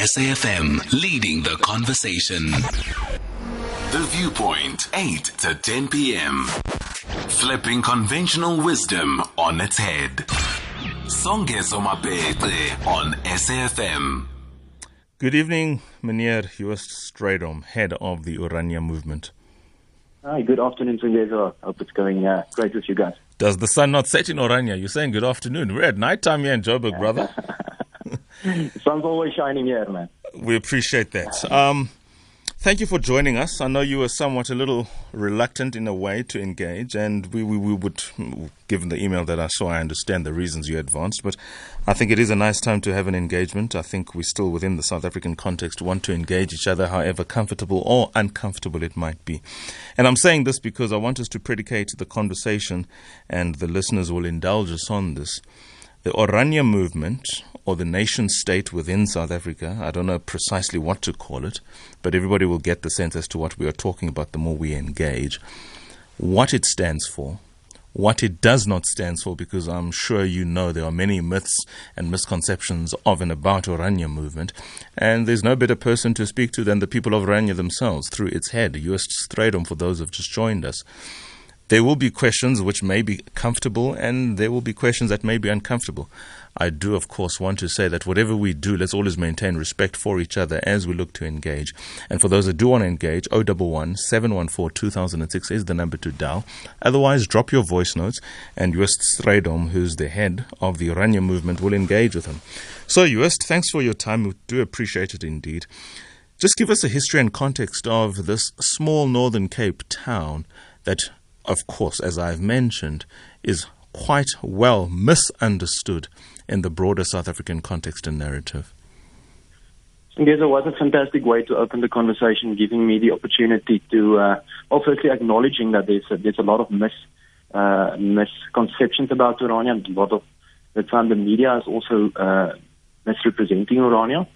SAFM leading the conversation. The Viewpoint, 8 to 10 p.m. Flipping conventional wisdom on its head. Songezo Mapete on SAFM. Good evening, Meneer Joost Strydom, head of the Orania movement. Hi, good afternoon, Songezo. Hope it's going uh, great with you guys. Does the sun not set in Orania? You're saying good afternoon. We're at night time here in Joburg, brother. Sun's always shining here, man. We appreciate that. Um, thank you for joining us. I know you were somewhat a little reluctant in a way to engage, and we, we, we would, given the email that I saw, I understand the reasons you advanced, but I think it is a nice time to have an engagement. I think we still, within the South African context, want to engage each other, however comfortable or uncomfortable it might be. And I'm saying this because I want us to predicate the conversation, and the listeners will indulge us on this. The Orania movement, or the nation state within South Africa, I don't know precisely what to call it, but everybody will get the sense as to what we are talking about the more we engage, what it stands for, what it does not stand for, because I'm sure you know there are many myths and misconceptions of and about Orania movement, and there's no better person to speak to than the people of Orania themselves through its head, Joost Strydom, for those who have just joined us. There will be questions which may be comfortable, and there will be questions that may be uncomfortable. I do, of course, want to say that whatever we do, let's always maintain respect for each other as we look to engage. And for those that do want to engage, 011 714 2006 is the number to dial. Otherwise, drop your voice notes, and Joost Strydom, who's the head of the Orania movement, will engage with him. So, Joost, thanks for your time. We do appreciate it indeed. Just give us a history and context of this small Northern Cape town that of course, as I've mentioned, is quite well misunderstood in the broader South African context and narrative. Ngeza, was a fantastic way to open the conversation, giving me the opportunity to, uh, obviously acknowledging that there's a, there's a lot of mis, uh, misconceptions about Orania and a lot of the time the media is also uh, misrepresenting Orania.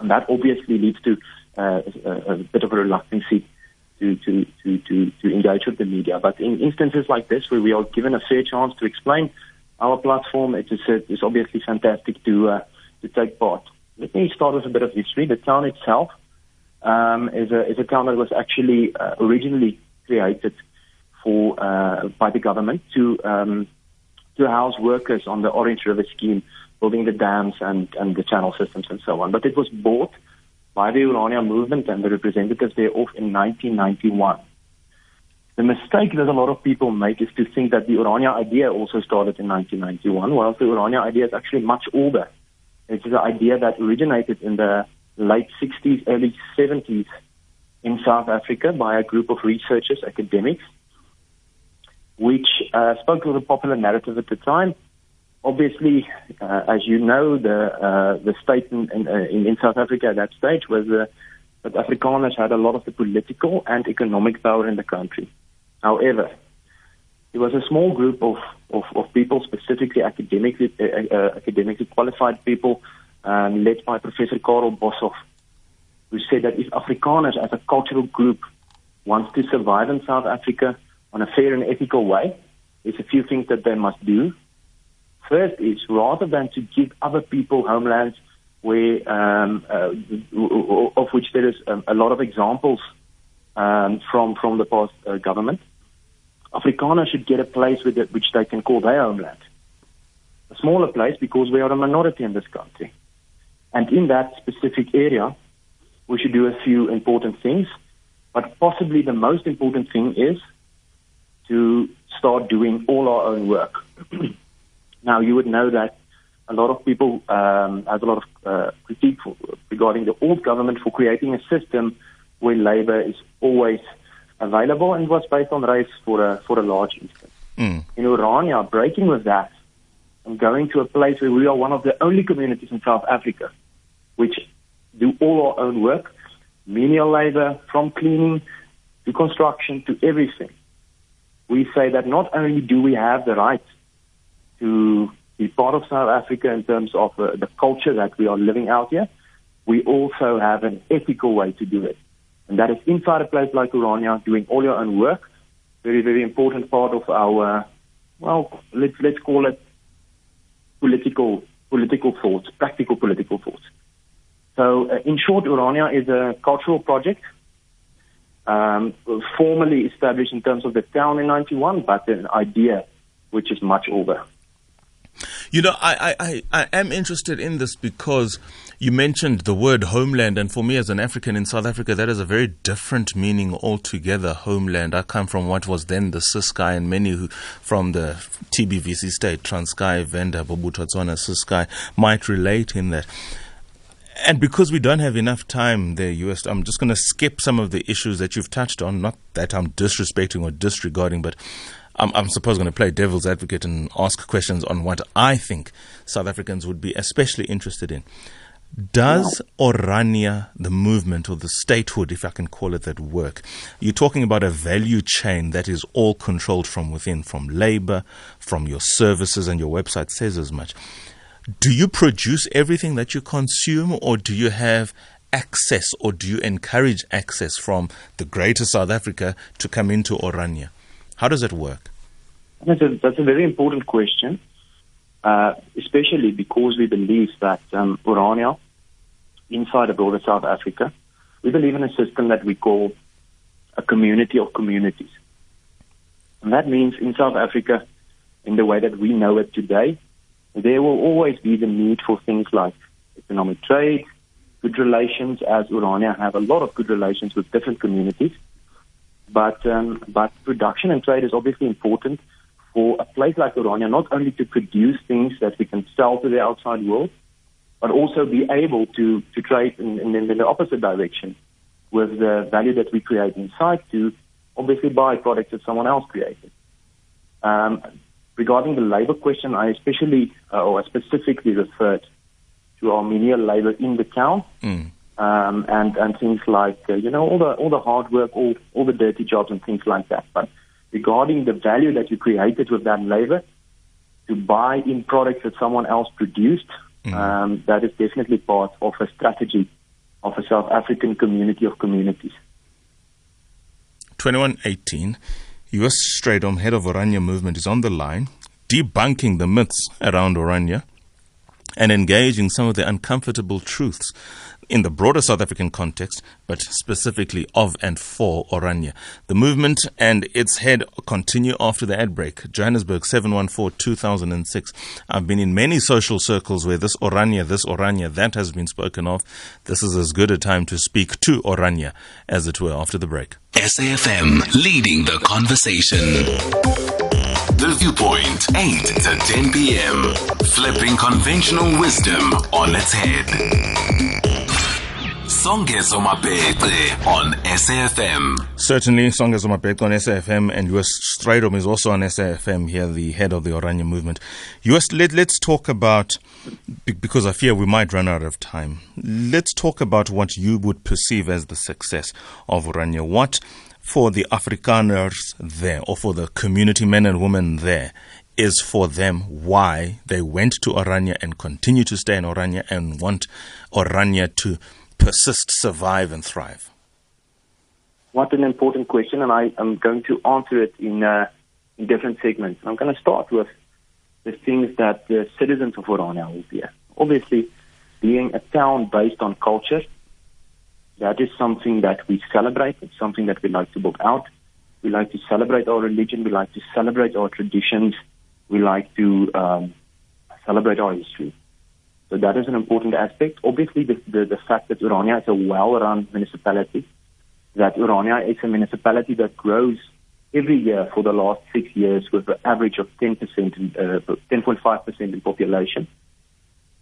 And that obviously leads to uh, a, a bit of a reluctancy to, to, to, to, to engage with the media. But in instances like this, where we are given a fair chance to explain our platform, it is, it is obviously fantastic to, uh, to take part. Let me start with a bit of history. The town itself um, is, a, is a town that was actually uh, originally created for, uh, by the government to, um, to house workers on the Orange River scheme, building the dams and, and the channel systems and so on. But it was bought by the Orania movement and the representatives thereof in 1991. The mistake that a lot of people make is to think that the Orania idea also started in 1991, whilst the Orania idea is actually much older. It is an idea that originated in the late 60s, early 70s in South Africa by a group of researchers, academics, which uh, spoke to the popular narrative at the time obviously, uh, as you know, the uh, the state in, in, uh, in, South Africa at that stage was uh, that Afrikaners had a lot of the political and economic power in the country. However, it was a small group of, of, of people, specifically academically, uh, uh, academically qualified people, um, led by Professor Karel Boshoff, who said that if Afrikaners as a cultural group wants to survive in South Africa on a fair and ethical way, there's a few things that they must do. First is rather than to give other people homelands where um, uh, of which there is um, a lot of examples um, from from the past uh, government, Afrikaners should get a place it, which they can call their homeland, a smaller place because we are a minority in this country, and in that specific area, we should do a few important things, but possibly the most important thing is to start doing all our own work. Now, you would know that a lot of people um, have a lot of uh, critique for, regarding the old government for creating a system where labor is always available and was based on race for a, for a large instance. Mm. In Oranje, breaking with that and going to a place where we are one of the only communities in South Africa which do all our own work, menial labor, from cleaning to construction to everything. We say that not only do we have the right to be part of South Africa in terms of uh, the culture that we are living out here, we also have an ethical way to do it. And that is inside a place like Orania, doing all your own work. Very, very important part of our, well, let's, let's call it political, political thoughts, practical political thoughts. So, uh, in short, Orania is a cultural project um, formally established in terms of the town in 91, but an idea which is much older. You know, I, I, I am interested in this because you mentioned the word homeland, and for me as an African in South Africa, that is a very different meaning altogether. Homeland. I come from what was then the Ciskei, and many who, from the TBVC state, Transkei, Venda, Bophuthatswana, Ciskei, might relate in that. And because we don't have enough time there, Joost, I'm just going to skip some of the issues that you've touched on. Not that I'm disrespecting or disregarding, but I'm, I'm suppose going to play devil's advocate and ask questions on what I think South Africans would be especially interested in. Does Orania, the movement or the statehood, if I can call it that, work? You're talking about a value chain that is all controlled from within, from labor, from your services, and your website says as much. Do you produce everything that you consume, or do you have access, or do you encourage access from the greater South Africa to come into Orania? How does it work? That's a, that's a very important question, uh, especially because we believe that um, Orania, inside of broader South Africa, we believe in a system that we call a community of communities. And that means in South Africa, in the way that we know it today, there will always be the need for things like economic trade, good relations, as Orania have a lot of good relations with different communities. But um, but production and trade is obviously important for a place like Orania, not only to produce things that we can sell to the outside world, but also be able to, to trade in, in, in the opposite direction with the value that we create inside to obviously buy products that someone else created. Um, regarding the labor question, I especially uh, or specifically referred to Armenia labor in the town. Mm um, and and things like uh, you know all the all the hard work, all all the dirty jobs and things like that. But regarding the value that you created with that labor, to buy in products that someone else produced, mm-hmm. um, that is definitely part of a strategy of a South African community of communities. 2118, Joost Strydom, head of Orania movement, is on the line, debunking the myths around Orania and engaging some of the uncomfortable truths in the broader South African context, but specifically of and for Orania. The movement and its head continue after the ad break. Johannesburg 714-2006. I've been in many social circles where this Orania, this Orania, that has been spoken of. This is as good a time to speak to Orania as it were after the break. SAFM leading the conversation. The Viewpoint, 8 to 10 p.m. Flipping conventional wisdom on its head. On SAFM. Certainly, Songezo Mapete on SAFM and Joost Strydom is also on SAFM here, the head of the Orania movement. Joost, let, let's talk about, because I fear we might run out of time, let's talk about what you would perceive as the success of Orania. What for the Afrikaners there, or for the community men and women there, is for them why they went to Orania and continue to stay in Orania and want Orania to persist, survive, and thrive? What an important question, and I am going to answer it in, uh, in different segments. I'm going to start with the things that the citizens of Orania will be. Obviously, being a town based on culture, that is something that we celebrate. It's something that we like to build out. We like to celebrate our religion. We like to celebrate our traditions. We like to um, celebrate our history. So that is an important aspect. Obviously, the, the, the fact that Orania is a well-run municipality, that Orania is a municipality that grows every year for the last six years with an average of 10%, uh, 10.5% in population.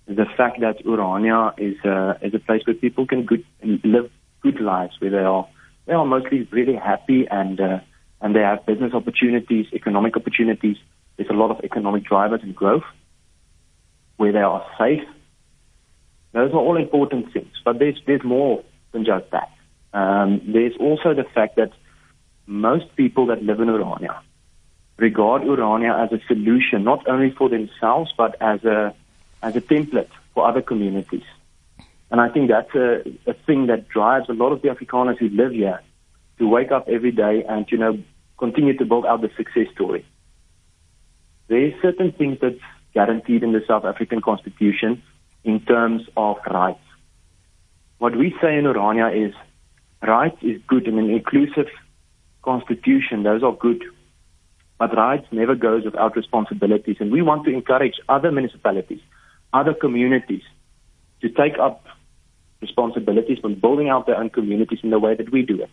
The fact that Orania is a, is a place where people can good, live good lives, where they are, they are mostly really happy and, uh, and they have business opportunities, economic opportunities. There's a lot of economic drivers and growth where they are safe, those are all important things, but there's, there's more than just that. Um, there's also the fact that most people that live in Orania regard Orania as a solution, not only for themselves, but as a, as a template for other communities. And I think that's a, a thing that drives a lot of the Afrikaners who live here to wake up every day and, you know, continue to build out the success story. There are certain things that's guaranteed in the South African Constitution in terms of rights. what we say in Orania is rights is good and an inclusive constitution, those are good. But rights never goes without responsibilities. And we want to encourage other municipalities, other communities to take up responsibilities when building out their own communities in the way that we do it.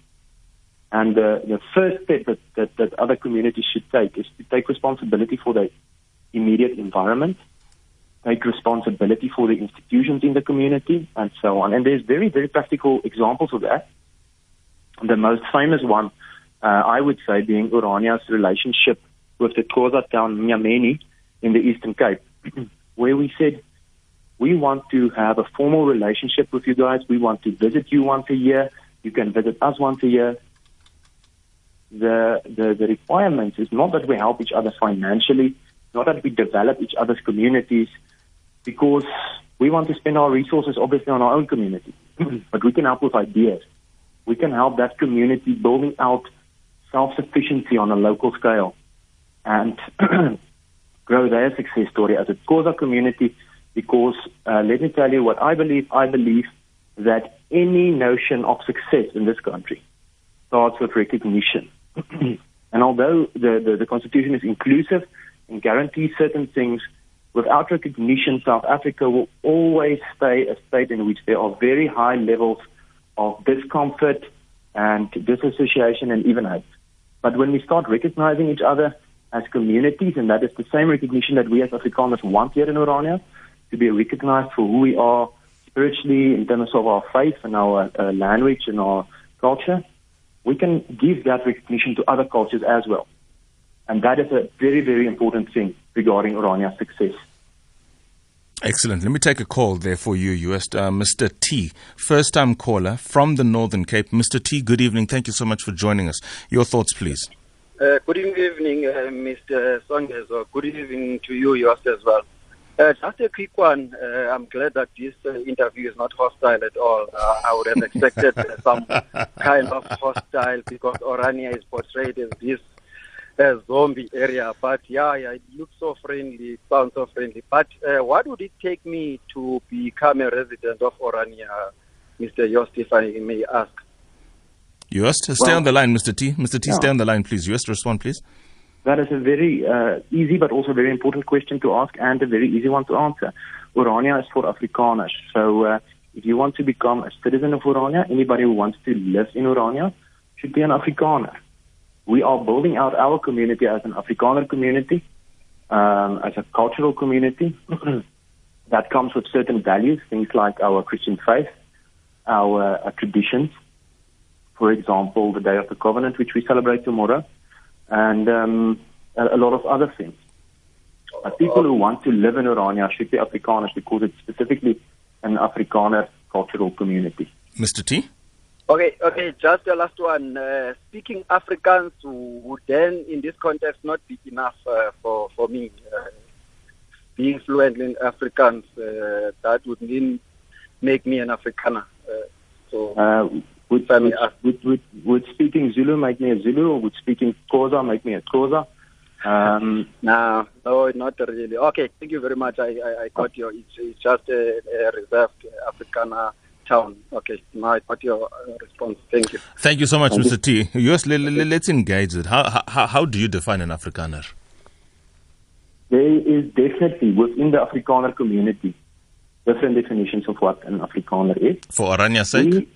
And uh, the first step that, that, that other communities should take is to take responsibility for their immediate environment, take responsibility for the institutions in the community, and so on. And there's very, very practical examples of that. The most famous one, uh, I would say, being Orania's relationship with the Xhosa town Nyameni in the Eastern Cape, where we said, we want to have a formal relationship with you guys. We want to visit you once a year. You can visit us once a year the, the, the requirements is not that we help each other financially, not that we develop each other's communities, because we want to spend our resources obviously on our own community. but we can help with ideas. We can help that community building out self-sufficiency on a local scale and grow their success story as a Xhosa community because uh, let me tell you what I believe. I believe that any notion of success in this country starts with recognition. and although the, the, the Constitution is inclusive and guarantees certain things, without recognition, South Africa will always stay a state in which there are very high levels of discomfort and disassociation and even hate. But when we start recognizing each other as communities, and that is the same recognition that we as Afrikaners want here in Orania, to be recognized for who we are spiritually in terms of our faith and our uh, language and our culture, we can give that recognition to other cultures as well. And that is a very, very important thing regarding Orania's success. Excellent. Let me take a call there for you, Joost. Uh, Mr. T, first time caller from the Northern Cape. Mr. T, good evening. Thank you so much for joining us. Your thoughts, please. Uh, good evening, uh, Mr. Songezo. Good evening to you, yours as well. Uh, just a quick one. Uh, I'm glad that this uh, interview is not hostile at all. Uh, I would have expected uh, some kind of hostile because Orania is portrayed as this uh, zombie area. But yeah, yeah, it looks so friendly, it sounds so friendly. But what would it take me to become a resident of Orania, Mr. Joost, if I may ask? Joost, stay well, on the line, Mr. T. Mr. T, yeah. stay on the line, please. Joost, respond, please. That is a very uh, easy but also very important question to ask and a very easy one to answer. Orania is for Afrikaners. So uh, if you want to become a citizen of Orania, anybody who wants to live in Orania should be an Afrikaner. We are building out our community as an Afrikaner community, um, as a cultural community that comes with certain values, things like our Christian faith, our uh, traditions. For example, the Day of the Covenant, which we celebrate tomorrow and um, a, a, lot of other things. But people who want to live in Orania should be Afrikaners because it's specifically an Afrikaner cultural community. Mr. T? Okay, okay, just the last one. Uh, speaking Afrikaans would then, in this context, not be enough uh, for, for me. Uh, being fluent in Afrikaans, uh, that would mean make me an Afrikaner. Uh, so uh, would, would, would, would, would speaking Zulu make me a Zulu, or would speaking Xhosa make me a Xhosa? Um, no, no, not really. Okay, thank you very much. I, I, I got your. It's, it's just a, a reserved Afrikaner town. Okay, now I got your uh, response. Thank you. Thank you so much, Thank Mr. T. Yes, let, us engage it. How, how, how do you define an Afrikaner? There is definitely within the Afrikaner community different definitions of what an Afrikaner is. For Orania's sake? We,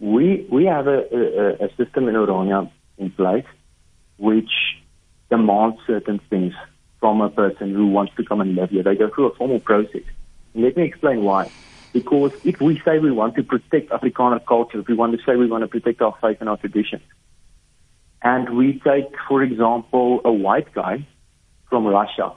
we we have a, a, a system in Orania in place which demands certain things from a person who wants to come and live here. They go through a formal process. Let me explain why. Because if we say we want to protect Afrikaner culture, if we want to say we want to protect our faith and our traditions, and we take, for example, a white guy from Russia,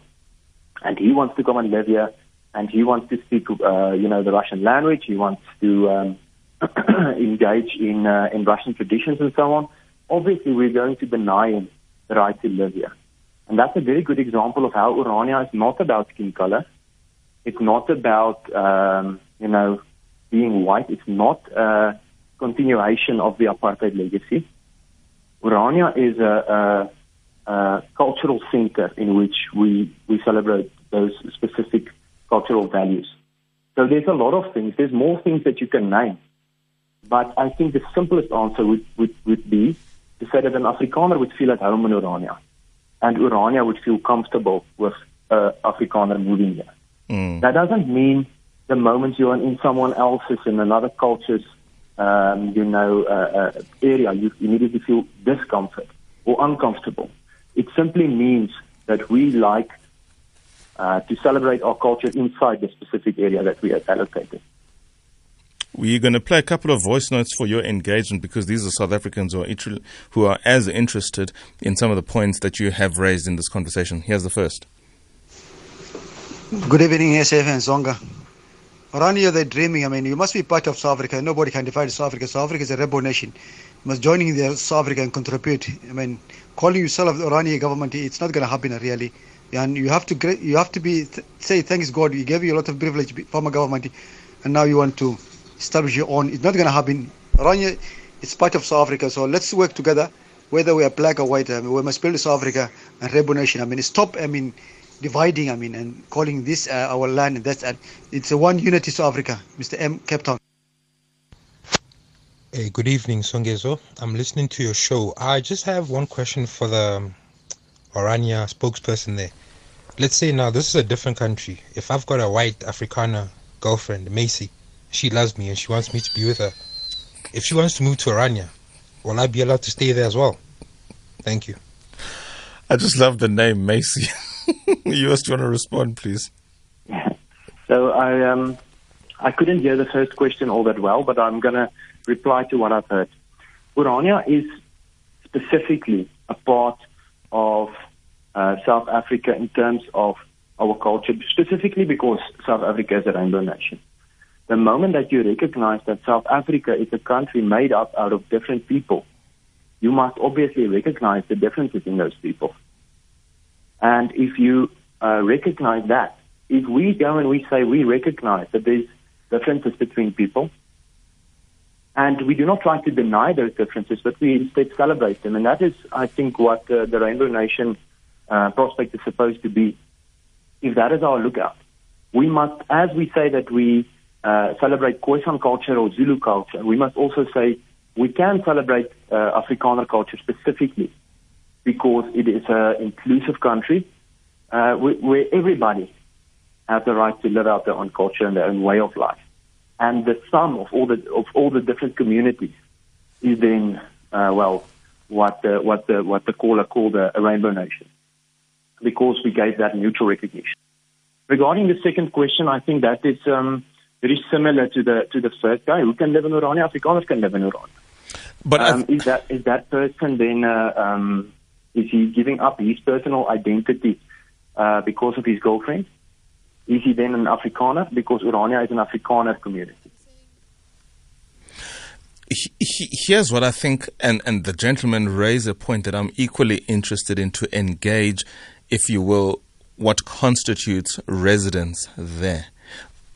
and he wants to come and live here, and he wants to speak, uh, you know, the Russian language, he wants to um, engage in uh, in Russian traditions and so on, obviously we're going to deny him the right to live here. And that's a very good example of how Orania is not about skin color. It's not about, um, you know, being white. It's not a continuation of the apartheid legacy. Orania is a, a, a cultural center in which we, we celebrate those specific cultural values. So there's a lot of things. There's more things that you can name But I think the simplest answer would, would, would be to say that an Afrikaner would feel at home in Orania, and Orania would feel comfortable with uh, Afrikaner moving there. Mm. That doesn't mean the moment you're in someone else's, in another culture's, um, you know, uh, uh, area, you immediately feel discomfort or uncomfortable. It simply means that we like uh, to celebrate our culture inside the specific area that we have allocated. We're going to play a couple of voice notes for your engagement because these are South Africans who are, inter- who are as interested in some of the points that you have raised in this conversation. Here's the first. Good evening, SF and Zonga. Orania, they're dreaming. I mean, you must be part of South Africa. Nobody can divide South Africa. South Africa is a rebel nation. You must join in the South Africa and contribute. I mean, calling yourself the Orania government, it's not going to happen really. And you have to you have to be say thanks God. We gave you a lot of privilege, former government, and now you want to establish your own. It's not going to happen. Orania it's part of South Africa, so let's work together, whether we are black or white. I mean, we must build South Africa and rebel nation. I mean, stop. I mean dividing, I mean, and calling this uh, our land. That's uh, it's a one unity South Africa, Mr. M. Cape Town. Hey, good evening, Songezo. I'm listening to your show. I just have one question for the um, Orania spokesperson there. Let's say now this is a different country. If I've got a white Afrikaner girlfriend, Macy, she loves me and she wants me to be with her. If she wants to move to Orania, will I be allowed to stay there as well? Thank you. I just love the name Macy. you just want to respond, please. So I um, I couldn't hear the first question all that well, but I'm going to reply to what I've heard. Orania is specifically a part of uh, South Africa in terms of our culture, specifically because South Africa is a rainbow nation. The moment that you recognize that South Africa is a country made up out of different people, you must obviously recognize the differences in those people. And if you uh, recognize that, if we go and we say we recognize that there's differences between people, and we do not try to deny those differences, but we instead celebrate them. And that is, I think, what uh, the Rainbow Nation uh, prospect is supposed to be. If that is our lookout, we must, as we say that we uh, celebrate Khoisan culture or Zulu culture, we must also say we can celebrate uh, Afrikaner culture specifically because it is an inclusive country uh, where everybody has the right to live out their own culture and their own way of life. And the sum of all the of all the different communities is then uh, well what the, what the what the caller called a, a rainbow nation because we gave that mutual recognition. Regarding the second question, I think that is um, very similar to the to the first guy. Who can live in Orania? Afrikaners can live in Orania. But um, is that is that person then uh, um, is he giving up his personal identity uh, because of his girlfriend? Is he then an Afrikaner? Because Orania is an Afrikaner community. Here's what I think, and, and the gentleman raised a point that I'm equally interested in to engage, if you will, what constitutes residence there.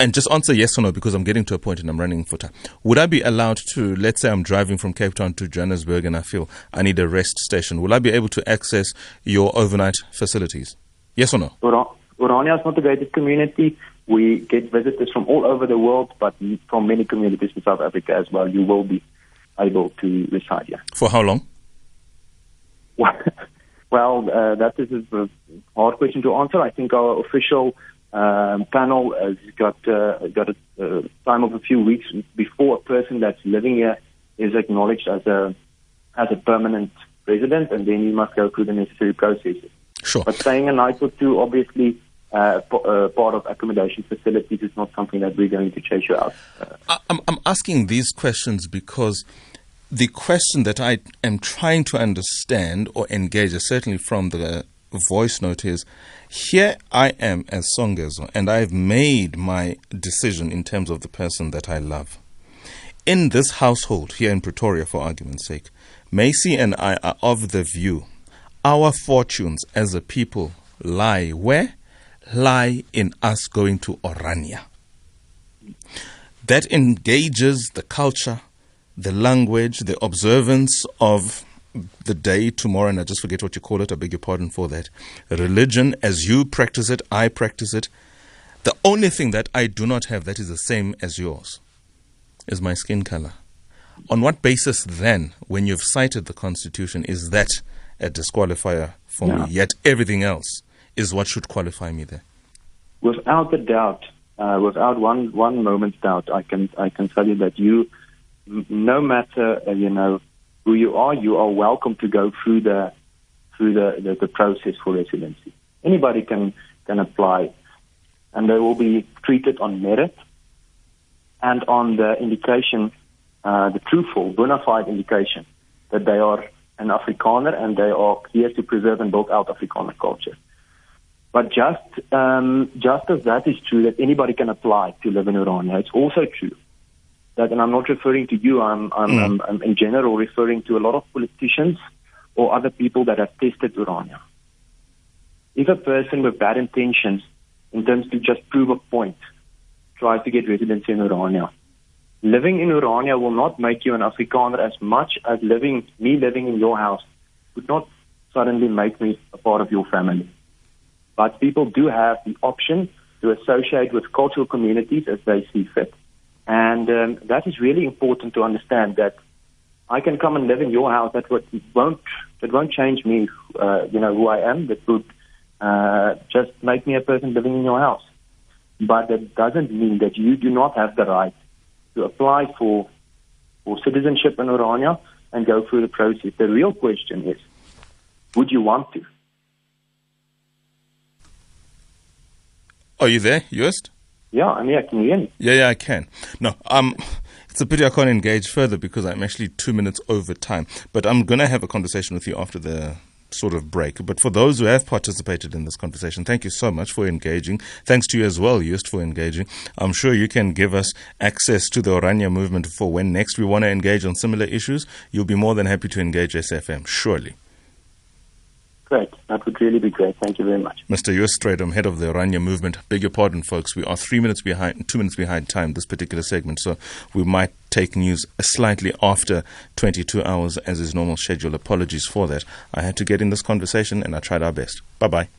And just answer yes or no because I'm getting to a point and I'm running for time. Would I be allowed to, let's say I'm driving from Cape Town to Johannesburg and I feel I need a rest station, will I be able to access your overnight facilities? Yes or no? Orania is not a gated community. We get visitors from all over the world, but from many communities in South Africa as well. You will be able to reside here. For how long? well, uh, that is a hard question to answer. I think our official um, panel has got uh, got a uh, time of a few weeks before a person that's living here is acknowledged as a as a permanent resident, and then you must go through the necessary processes. Sure. But staying a night or two, obviously, uh, p- uh, part of accommodation facilities is not something that we're going to chase you out. Uh, I'm, I'm asking these questions because the question that I am trying to understand or engage, certainly from the voice note, is here I am as Songezo, and I've made my decision in terms of the person that I love. In this household here in Pretoria, for argument's sake, Macy and I are of the view our fortunes as a people lie where? Lie in us going to Orania. That engages the culture, the language, the observance of the day tomorrow, and I just forget what you call it, I beg your pardon for that. Religion, as you practice it, I practice it. The only thing that I do not have that is the same as yours is my skin color. on what basis then, when you've cited the Constitution, is that a disqualifier for Yeah. me? Yet everything else is what should qualify me there. without a doubt, uh, without one one moment's doubt, I can I can tell you that you, no matter uh, you know who you are, you are welcome to go through the through the, the, the process for residency. Anybody can can apply, and they will be treated on merit and on the indication, uh, the truthful, bona fide indication that they are an Afrikaner and they are here to preserve and build out Afrikaner culture. But just um, just as that is true, that anybody can apply to live in Orania, it's also true that, and I'm not referring to you, I'm, I'm, mm. I'm, I'm in general referring to a lot of politicians or other people that have tested Orania. If a person with bad intentions intends to just prove a point, tries to get residency in Orania, living in Orania will not make you an Afrikaner as much as living me living in your house would not suddenly make me a part of your family but people do have the option to associate with cultural communities as they see fit. And um, that is really important to understand that I can come and live in your house. That won't that won't change me. Uh, you know who I am. That would uh, just make me a person living in your house. But that doesn't mean that you do not have the right to apply for for citizenship in Orania and go through the process. The real question is, would you want to? Are you there, Joost? Yeah, I mean, I can hear. Yeah, yeah, I can. No, um, it's a pity I can't engage further because I'm actually two minutes over time. But I'm going to have a conversation with you after the sort of break. But for those who have participated in this conversation, thank you so much for engaging. Thanks to you as well, Joost, for engaging. I'm sure you can give us access to the Orania movement for when next we want to engage on similar issues. You'll be more than happy to engage SFM, surely. Great. That would really be great. Thank you very much. Mr. Joost Strydom, head of the Orania movement. Beg your pardon, folks. We are three minutes behind, two minutes behind time this particular segment, so we might take news slightly after 22 hours as is normal schedule. Apologies for that. I had to get in this conversation and I tried our best. Bye bye.